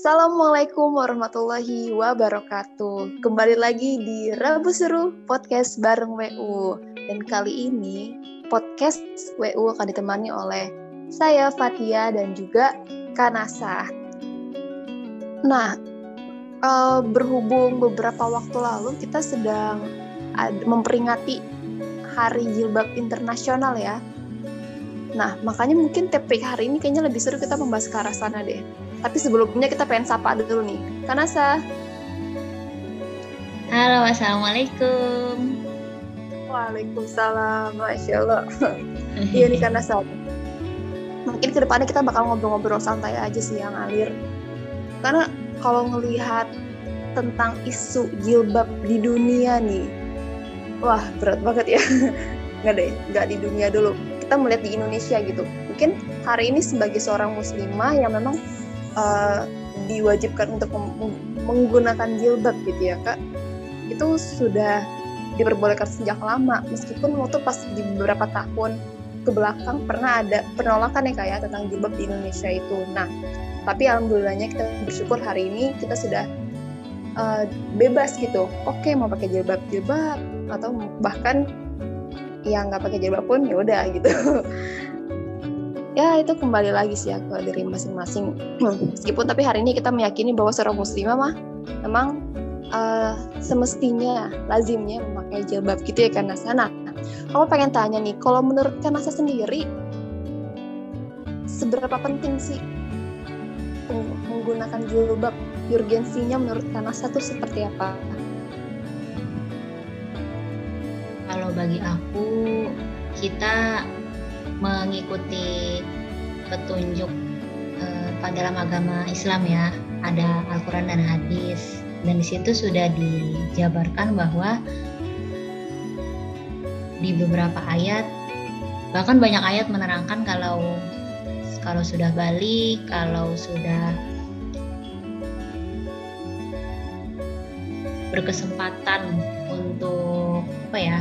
Assalamualaikum warahmatullahi wabarakatuh. Kembali lagi di Rabu Seru Podcast bareng WU. Dan kali ini podcast WU akan ditemani oleh saya Fatia dan juga Kanasa. Nah, uh, berhubung beberapa waktu lalu kita sedang memperingati Hari Jilbab Internasional ya. Nah, makanya mungkin topik hari ini kayaknya lebih seru kita membahas ke arah sana deh. Tapi sebelumnya kita pengen sapa dulu nih. Kanasa. Halo, Assalamualaikum. Waalaikumsalam, Masya Allah. iya nih Kanasa. Mungkin ke depannya kita bakal ngobrol-ngobrol santai aja sih yang alir. Karena kalau ngelihat tentang isu jilbab di dunia nih, wah berat banget ya. nggak deh, nggak di dunia dulu. Kita melihat di Indonesia gitu. Mungkin hari ini sebagai seorang muslimah yang memang uh, diwajibkan untuk menggunakan jilbab gitu ya kak. Itu sudah diperbolehkan sejak lama meskipun waktu pas di beberapa tahun ke belakang pernah ada penolakan ya kak ya tentang jilbab di Indonesia itu. Nah tapi alhamdulillahnya kita bersyukur hari ini kita sudah uh, bebas gitu. Oke mau pakai jilbab jilbab atau bahkan yang nggak pakai jilbab pun ya udah gitu ya itu kembali lagi sih ke diri masing-masing. Meskipun tapi hari ini kita meyakini bahwa seorang muslimah mah memang uh, semestinya lazimnya memakai jilbab gitu ya karena sana kamu pengen tanya nih kalau menurut Kanasa sendiri seberapa penting sih menggunakan jilbab? Urgensinya menurut Kanasa tuh seperti apa? Kalau bagi aku kita mengikuti petunjuk uh, dalam agama Islam ya. Ada Al-Quran dan hadis. Dan di situ sudah dijabarkan bahwa di beberapa ayat bahkan banyak ayat menerangkan kalau kalau sudah balik kalau sudah berkesempatan untuk apa ya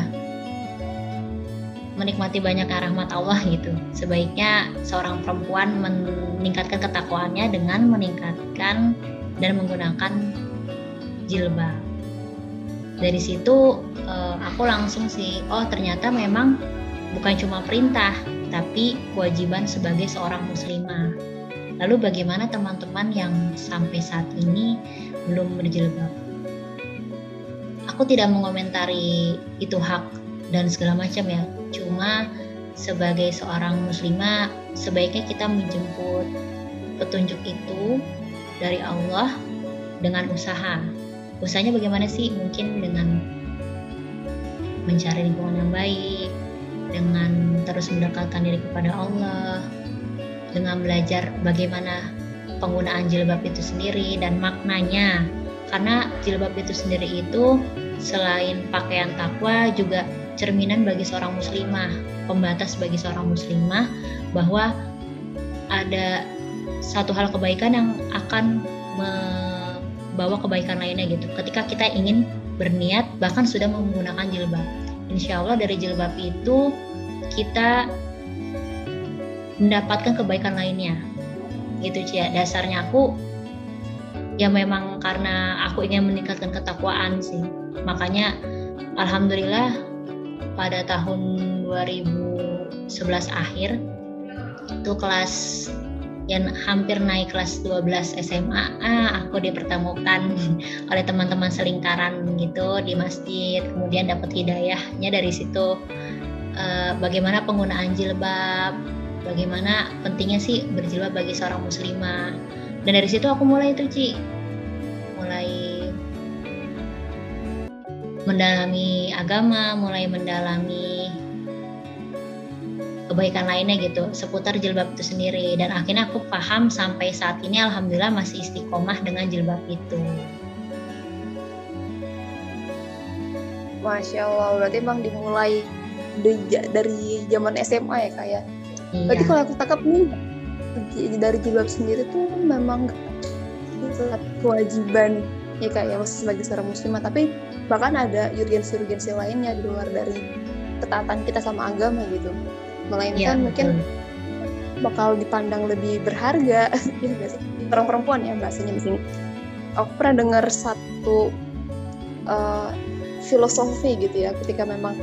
menikmati banyak rahmat Allah gitu. Sebaiknya seorang perempuan meningkatkan ketakwaannya dengan meningkatkan dan menggunakan jilbab. Dari situ eh, aku langsung sih, oh ternyata memang bukan cuma perintah, tapi kewajiban sebagai seorang muslimah. Lalu bagaimana teman-teman yang sampai saat ini belum berjilbab? Aku tidak mengomentari itu hak dan segala macam ya cuma sebagai seorang muslimah sebaiknya kita menjemput petunjuk itu dari Allah dengan usaha. Usahanya bagaimana sih? Mungkin dengan mencari lingkungan yang baik dengan terus mendekatkan diri kepada Allah dengan belajar bagaimana penggunaan jilbab itu sendiri dan maknanya. Karena jilbab itu sendiri itu selain pakaian takwa juga cerminan bagi seorang muslimah, pembatas bagi seorang muslimah bahwa ada satu hal kebaikan yang akan membawa kebaikan lainnya gitu. Ketika kita ingin berniat bahkan sudah menggunakan jilbab. Insya Allah dari jilbab itu kita mendapatkan kebaikan lainnya. Gitu Cia. Dasarnya aku ya memang karena aku ingin meningkatkan ketakwaan sih. Makanya alhamdulillah pada tahun 2011 akhir itu kelas yang hampir naik kelas 12 SMA ah, aku dipertemukan oleh teman-teman selingkaran gitu di masjid. Kemudian dapat hidayahnya dari situ. Uh, bagaimana penggunaan jilbab bagaimana pentingnya sih berjilbab bagi seorang muslimah. Dan dari situ aku mulai itu Ci. Mulai mendalami agama, mulai mendalami kebaikan lainnya gitu seputar jilbab itu sendiri dan akhirnya aku paham sampai saat ini alhamdulillah masih istiqomah dengan jilbab itu. Masya Allah, berarti emang dimulai dari zaman SMA ya kak ya? Iya. Berarti kalau aku tangkap nih dari jilbab sendiri tuh memang kewajiban ya kak ya sebagai seorang muslimah tapi bahkan ada urgensi-urgensi lainnya di luar dari ketaatan kita sama agama gitu. Melainkan ya, mungkin bakal dipandang lebih berharga. Ya sih? Orang perempuan ya bahasanya di sini. Aku pernah dengar satu uh, filosofi gitu ya ketika memang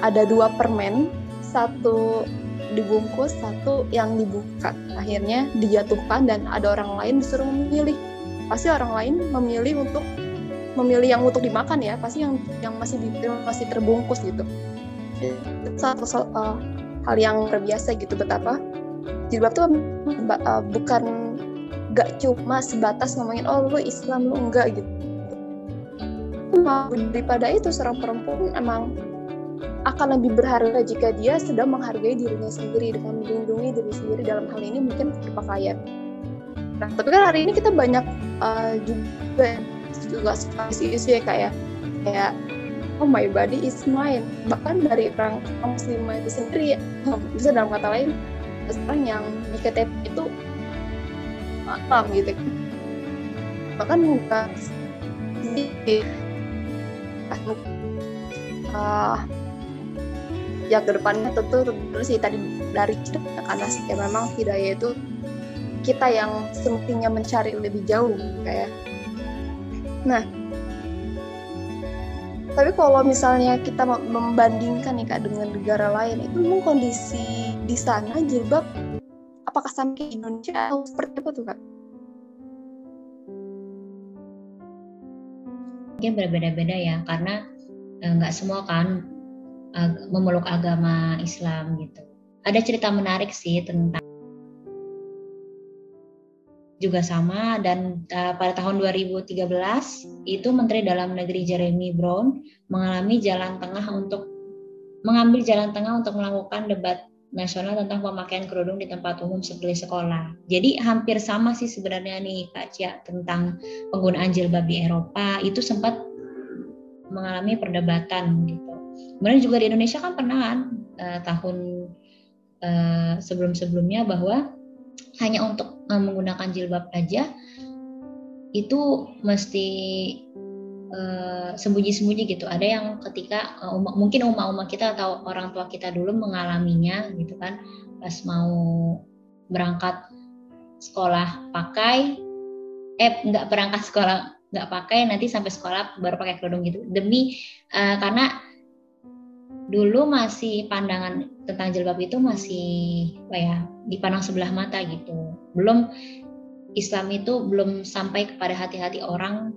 ada dua permen satu dibungkus satu yang dibuka. Akhirnya dijatuhkan dan ada orang lain disuruh memilih. Pasti orang lain memilih untuk memilih yang untuk dimakan ya pasti yang yang masih masih terbungkus gitu. Satu uh, hal yang terbiasa gitu betapa. Jilbab tuh uh, bukan gak cuma sebatas ngomongin oh lu Islam lu enggak gitu. Daripada itu seorang perempuan emang akan lebih berharga jika dia sedang menghargai dirinya sendiri dengan melindungi diri sendiri dalam hal ini mungkin berpakaian. Nah, tapi kan hari ini kita banyak uh, juga juga isu-isu ya kayak kayak oh my body is mine. Bahkan dari orang muslimah itu sendiri bisa dalam kata lain sekarang yang di KTP itu malam gitu. Bahkan bukan di uh, ya ke depannya tentu terus sih. Tadi dari cerita karena ya memang hidayah itu kita yang semestinya mencari lebih jauh kayak nah tapi kalau misalnya kita membandingkan nih kak dengan negara lain itu memang kondisi di sana jilbab apakah sama kayak Indonesia atau seperti apa tuh kak? Mungkin berbeda-beda ya karena eh, nggak eh, semua kan eh, memeluk agama Islam gitu. Ada cerita menarik sih tentang juga sama dan uh, pada tahun 2013 itu Menteri Dalam Negeri Jeremy Brown mengalami jalan tengah untuk mengambil jalan tengah untuk melakukan debat nasional tentang pemakaian kerudung di tempat umum seperti sekolah. Jadi hampir sama sih sebenarnya nih Kak Cia tentang penggunaan jilbab di Eropa itu sempat mengalami perdebatan gitu. Kemudian juga di Indonesia kan pernah uh, tahun uh, sebelum-sebelumnya bahwa hanya untuk menggunakan jilbab aja itu mesti uh, sembunyi-sembunyi gitu. Ada yang ketika uh, um, mungkin umma-umma kita atau orang tua kita dulu mengalaminya gitu kan pas mau berangkat sekolah pakai eh nggak berangkat sekolah nggak pakai nanti sampai sekolah baru pakai kerudung gitu demi uh, karena dulu masih pandangan tentang jilbab itu masih apa ya dipandang sebelah mata gitu. Belum Islam itu belum sampai kepada hati-hati orang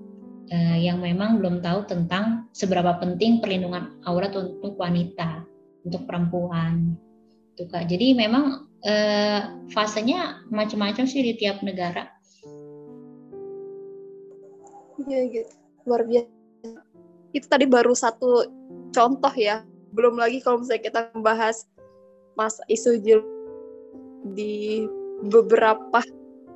uh, yang memang belum tahu tentang seberapa penting perlindungan aurat untuk wanita, untuk perempuan. Tuh Kak. Jadi memang uh, fasenya macam-macam sih di tiap negara. Iya gitu. Luar biasa. Itu tadi baru satu contoh ya. Belum lagi kalau misalnya kita membahas mas isu di beberapa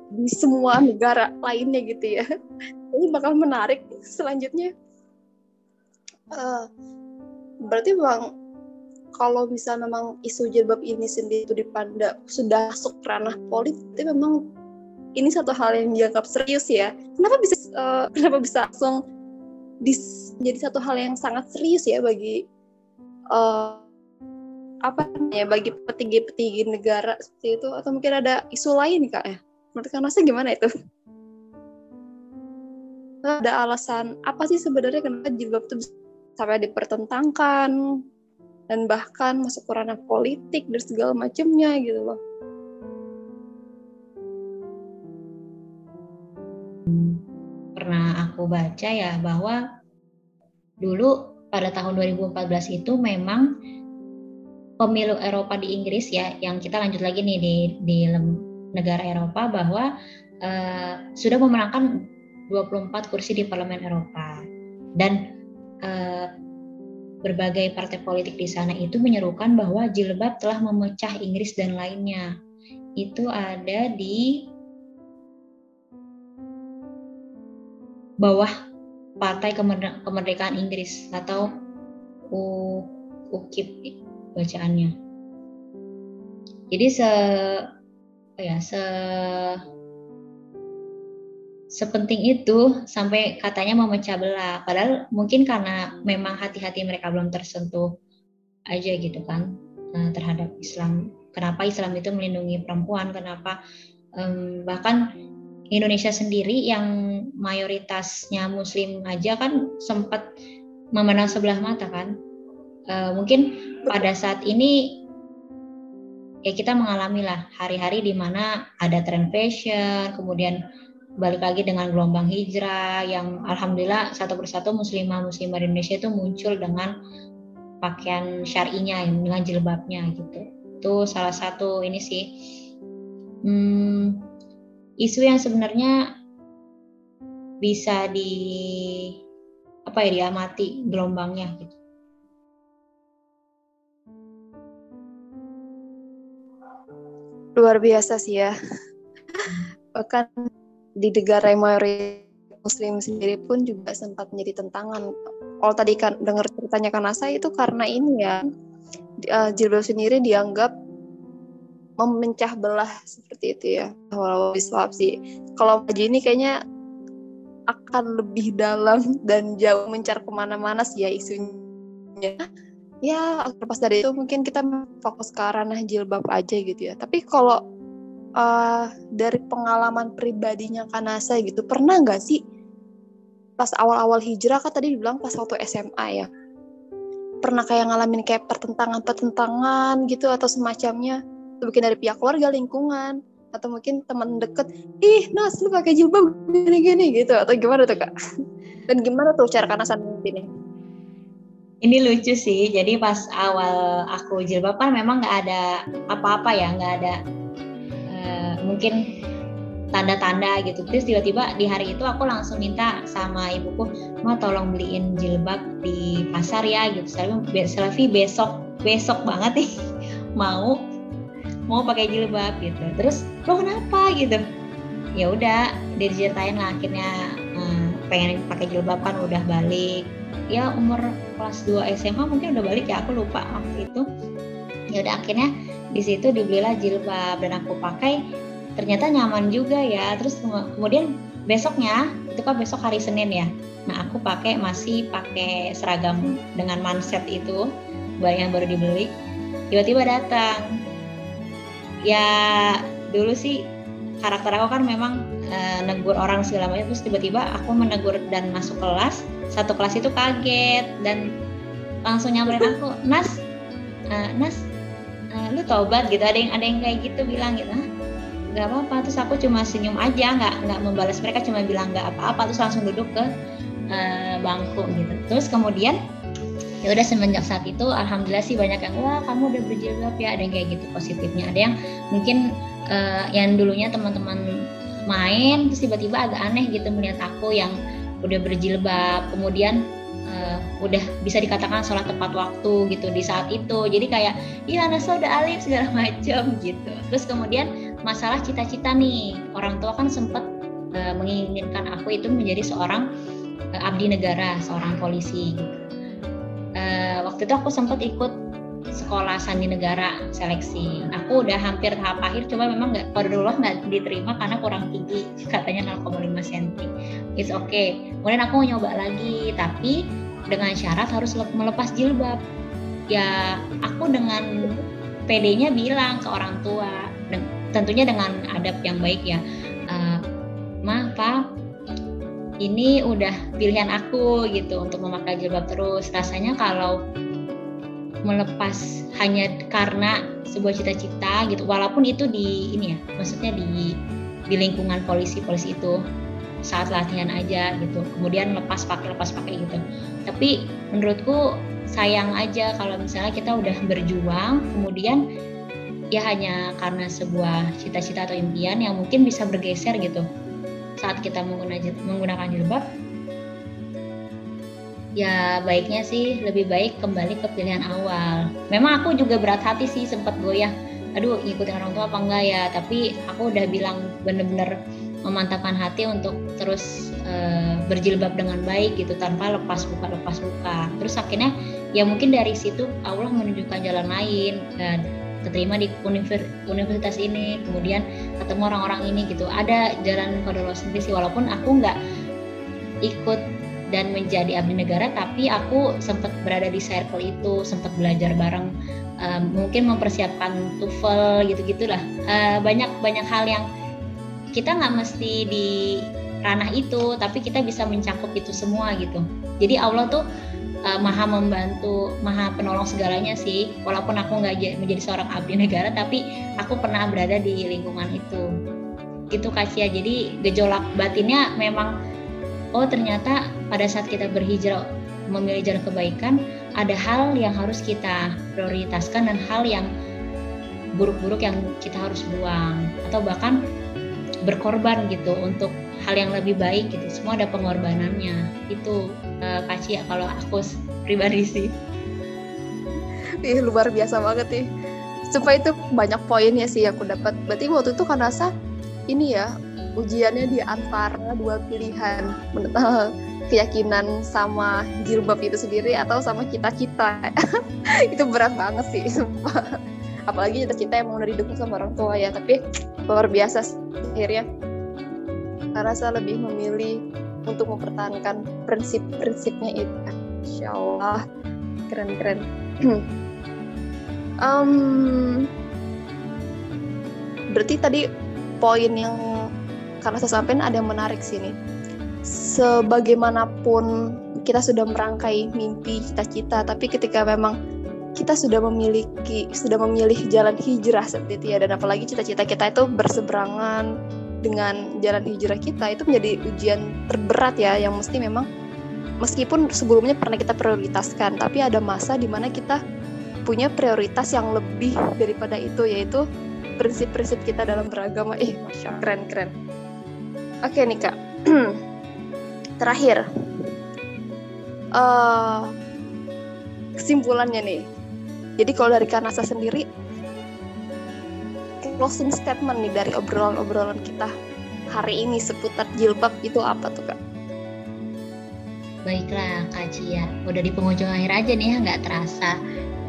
di semua negara lainnya gitu ya. Ini bakal menarik selanjutnya. Uh, berarti bang kalau bisa memang isu jilbab ini sendiri itu dipandang sudah masuk ranah politik memang ini satu hal yang dianggap serius ya. Kenapa bisa uh, kenapa bisa langsung jadi satu hal yang sangat serius ya bagi uh, apa ya bagi petinggi-petinggi negara seperti itu atau mungkin ada isu lain kak ya? Menurut kak Nasa gimana itu? Ada alasan apa sih sebenarnya kenapa jilbab itu sampai dipertentangkan dan bahkan masuk ke ranah politik dan segala macamnya gitu loh? Pernah aku baca ya bahwa dulu pada tahun 2014 itu memang pemilu Eropa di Inggris ya, yang kita lanjut lagi nih di di negara Eropa bahwa uh, sudah memenangkan 24 kursi di Parlemen Eropa dan uh, berbagai partai politik di sana itu menyerukan bahwa jilbab telah memecah Inggris dan lainnya. Itu ada di bawah Partai Kemerdekaan Inggris atau UKIP bacaannya. Jadi se ya se sepenting itu sampai katanya memecah belah. Padahal mungkin karena memang hati-hati mereka belum tersentuh aja gitu kan eh, terhadap Islam. Kenapa Islam itu melindungi perempuan? Kenapa um, bahkan Indonesia sendiri yang mayoritasnya Muslim aja kan sempat memandang sebelah mata kan. Uh, mungkin pada saat ini ya kita mengalami lah hari-hari di mana ada tren fashion, kemudian balik lagi dengan gelombang hijrah yang alhamdulillah satu persatu muslimah muslimah di Indonesia itu muncul dengan pakaian syar'inya dengan jilbabnya gitu. Itu salah satu ini sih hmm, isu yang sebenarnya bisa di apa ya diamati gelombangnya gitu. Luar biasa sih ya. Bahkan di negara yang mayoritas muslim sendiri pun juga sempat menjadi tentangan. Kalau tadi kan dengar ceritanya Kanasa itu karena ini ya uh, jilbab sendiri dianggap memecah belah seperti itu ya walau swap sih kalau baju ini kayaknya akan lebih dalam dan jauh mencar ke mana-mana sih ya isunya ya lepas dari itu mungkin kita fokus ke ranah jilbab aja gitu ya. Tapi kalau uh, dari pengalaman pribadinya Kanasa gitu pernah nggak sih pas awal-awal hijrah kan tadi dibilang pas waktu SMA ya? Pernah kayak ngalamin kayak pertentangan-pertentangan gitu atau semacamnya? Mungkin dari pihak keluarga lingkungan atau mungkin teman deket ih Nas lu pakai jilbab gini-gini gitu atau gimana tuh kak? Dan gimana tuh cara kanasan ini ini lucu sih jadi pas awal aku jilbab kan memang nggak ada apa-apa ya nggak ada uh, mungkin tanda-tanda gitu. Terus tiba-tiba di hari itu aku langsung minta sama ibuku mau tolong beliin jilbab di pasar ya gitu. Selfie besok besok banget nih. Mau mau pakai jilbab gitu. Terus lo kenapa? gitu. Ya udah diceritain lah akhirnya pengen pakai jilbab kan udah balik. Ya umur kelas 2 SMA mungkin udah balik ya aku lupa waktu itu. Ya udah akhirnya di situ dibelilah jilbab dan aku pakai. Ternyata nyaman juga ya. Terus kemudian besoknya itu kan besok hari Senin ya. Nah aku pakai masih pakai seragam dengan manset itu yang baru dibeli. Tiba-tiba datang. Ya dulu sih karakter aku kan memang e, negur orang segala macam terus tiba-tiba aku menegur dan masuk kelas. Satu kelas itu kaget dan langsung nyamperin aku Nas uh, Nas uh, lu tobat gitu ada yang ada yang kayak gitu bilang gitu. Nggak apa-apa. Terus aku cuma senyum aja nggak nggak membalas. Mereka cuma bilang nggak apa-apa terus langsung duduk ke uh, bangku gitu. Terus kemudian ya udah semenjak saat itu alhamdulillah sih banyak yang wah kamu udah berjilbab ya ada yang kayak gitu positifnya. Ada yang mungkin uh, yang dulunya teman-teman main terus tiba-tiba agak aneh gitu melihat aku yang udah berjilbab. Kemudian uh, udah bisa dikatakan sholat tepat waktu gitu di saat itu. Jadi kayak iya Nasa udah alif segala macam gitu. Terus kemudian masalah cita-cita nih. Orang tua kan sempet uh, menginginkan aku itu menjadi seorang uh, abdi negara seorang polisi gitu. Uh, waktu itu aku sempat ikut sekolah sandi negara seleksi. Aku udah hampir tahap akhir, cuma memang nggak dulu nggak diterima karena kurang tinggi, katanya 0,5 cm. It's okay. Kemudian aku nyoba lagi, tapi dengan syarat harus melepas jilbab. Ya, aku dengan PD-nya bilang ke orang tua, tentunya dengan adab yang baik ya. Uh, Ma, Pak, ini udah pilihan aku gitu untuk memakai jilbab terus. Rasanya kalau melepas hanya karena sebuah cita-cita gitu, walaupun itu di ini ya, maksudnya di di lingkungan polisi-polisi itu saat latihan aja gitu. Kemudian lepas pakai lepas pakai gitu. Tapi menurutku sayang aja kalau misalnya kita udah berjuang kemudian ya hanya karena sebuah cita-cita atau impian yang mungkin bisa bergeser gitu saat kita menggunakan jilbab ya baiknya sih lebih baik kembali ke pilihan awal. Memang aku juga berat hati sih sempat goyah. Aduh ikutin orang tua apa enggak ya? Tapi aku udah bilang bener-bener memantapkan hati untuk terus uh, berjilbab dengan baik gitu tanpa lepas buka lepas buka. Terus akhirnya ya mungkin dari situ Allah menunjukkan jalan lain dan keterima di universitas ini kemudian ketemu orang-orang ini gitu ada jalan kodolo sendiri sih walaupun aku nggak ikut dan menjadi abdi negara tapi aku sempat berada di circle itu sempat belajar bareng um, mungkin mempersiapkan TOEFL gitu gitulah uh, banyak banyak hal yang kita nggak mesti di ranah itu tapi kita bisa mencakup itu semua gitu. Jadi Allah tuh uh, maha membantu maha penolong segalanya sih. Walaupun aku nggak menjadi seorang abdi negara tapi aku pernah berada di lingkungan itu. Gitu Kacia jadi gejolak batinnya memang oh ternyata pada saat kita berhijrah memilih jalan kebaikan ada hal yang harus kita prioritaskan dan hal yang buruk-buruk yang kita harus buang. Atau bahkan berkorban gitu untuk hal yang lebih baik gitu. Semua ada pengorbanannya. Itu uh, Kaci ya kalau aku pribadi sih. Ih, luar biasa banget nih. Supaya itu banyak poinnya sih aku dapat. Berarti waktu itu kan rasa ini ya ujiannya di antara dua pilihan keyakinan sama jilbab itu sendiri atau sama cita-cita itu berat banget sih apalagi cita-cita yang mau didukung sama orang tua ya tapi luar biasa sih akhirnya saya rasa lebih memilih untuk mempertahankan prinsip-prinsipnya itu. Insya Allah keren-keren. um, berarti tadi poin yang karena saya sampaikan ada yang menarik sini. Sebagaimanapun kita sudah merangkai mimpi, cita-cita, tapi ketika memang kita sudah memiliki sudah memilih jalan hijrah seperti itu ya dan apalagi cita-cita kita itu berseberangan dengan jalan hijrah kita itu menjadi ujian terberat ya yang mesti memang meskipun sebelumnya pernah kita prioritaskan tapi ada masa di mana kita punya prioritas yang lebih daripada itu yaitu prinsip-prinsip kita dalam beragama. Masya keren keren. Oke nih kak terakhir uh, kesimpulannya nih jadi kalau dari Kanasa sendiri closing statement nih dari obrolan-obrolan kita hari ini seputar jilbab itu apa tuh kak? Baiklah Kak Cia, udah di penghujung akhir aja nih ya nggak terasa.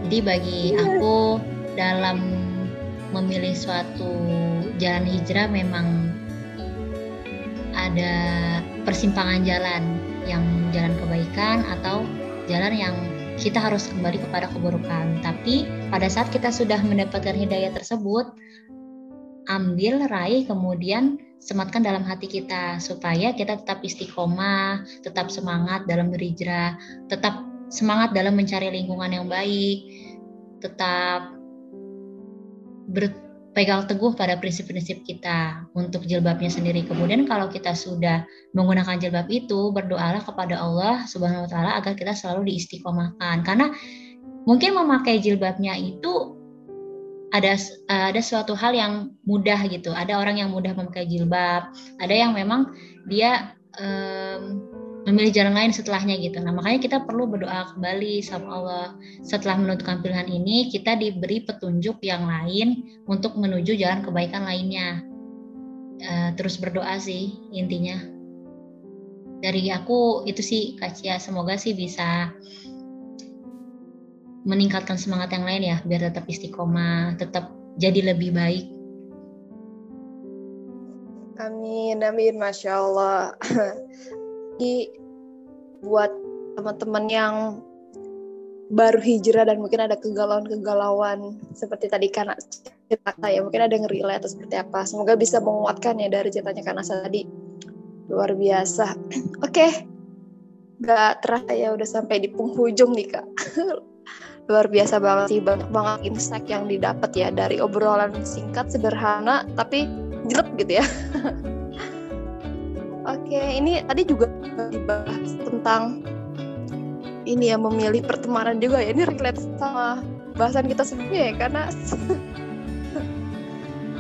Jadi bagi yeah. aku dalam memilih suatu jalan hijrah memang ada persimpangan jalan yang jalan kebaikan atau jalan yang kita harus kembali kepada keburukan. Tapi pada saat kita sudah mendapatkan hidayah tersebut, ambil, raih, kemudian sematkan dalam hati kita supaya kita tetap istiqomah, tetap semangat dalam berhijrah, tetap semangat dalam mencari lingkungan yang baik, tetap berpegang teguh pada prinsip-prinsip kita untuk jilbabnya sendiri. Kemudian kalau kita sudah menggunakan jilbab itu, berdoalah kepada Allah Subhanahu wa taala agar kita selalu diistiqomahkan. Karena mungkin memakai jilbabnya itu ada ada suatu hal yang mudah gitu. Ada orang yang mudah memakai jilbab, ada yang memang dia um, memilih jalan lain setelahnya gitu. Nah makanya kita perlu berdoa kembali sama Allah setelah menentukan pilihan ini kita diberi petunjuk yang lain untuk menuju jalan kebaikan lainnya. Uh, terus berdoa sih intinya. Dari aku itu sih Kacia semoga sih bisa meningkatkan semangat yang lain ya biar tetap istiqomah, tetap jadi lebih baik. Amin, amin, masya Allah. Jadi buat teman-teman yang baru hijrah dan mungkin ada kegalauan-kegalauan seperti tadi karena cerita ya mungkin ada ngeri atau seperti apa. Semoga bisa menguatkan ya dari ceritanya karena tadi luar biasa. Oke okay. nggak terasa ya udah sampai di penghujung nih kak. Luar biasa banget sih banyak banget insight yang didapat ya dari obrolan singkat sederhana tapi jelek gitu ya oke ini tadi juga dibahas tentang ini ya memilih pertemanan juga ya. Ini relate sama bahasan kita sebelumnya ya karena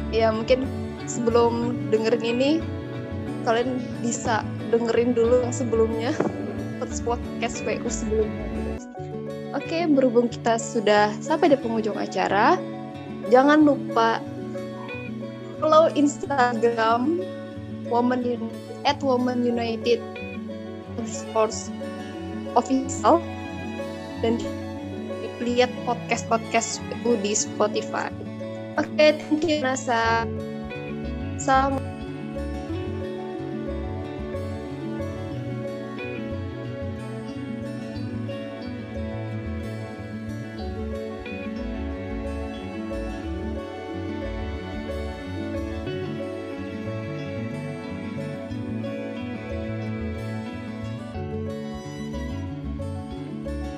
ya mungkin sebelum dengerin ini kalian bisa dengerin dulu yang sebelumnya. Podcast WU sebelumnya. Oke, berhubung kita sudah sampai di penghujung acara, jangan lupa follow Instagram Woman at Woman United Sports Official dan lihat podcast podcast di Spotify. Oke, thank you Nasa. Salam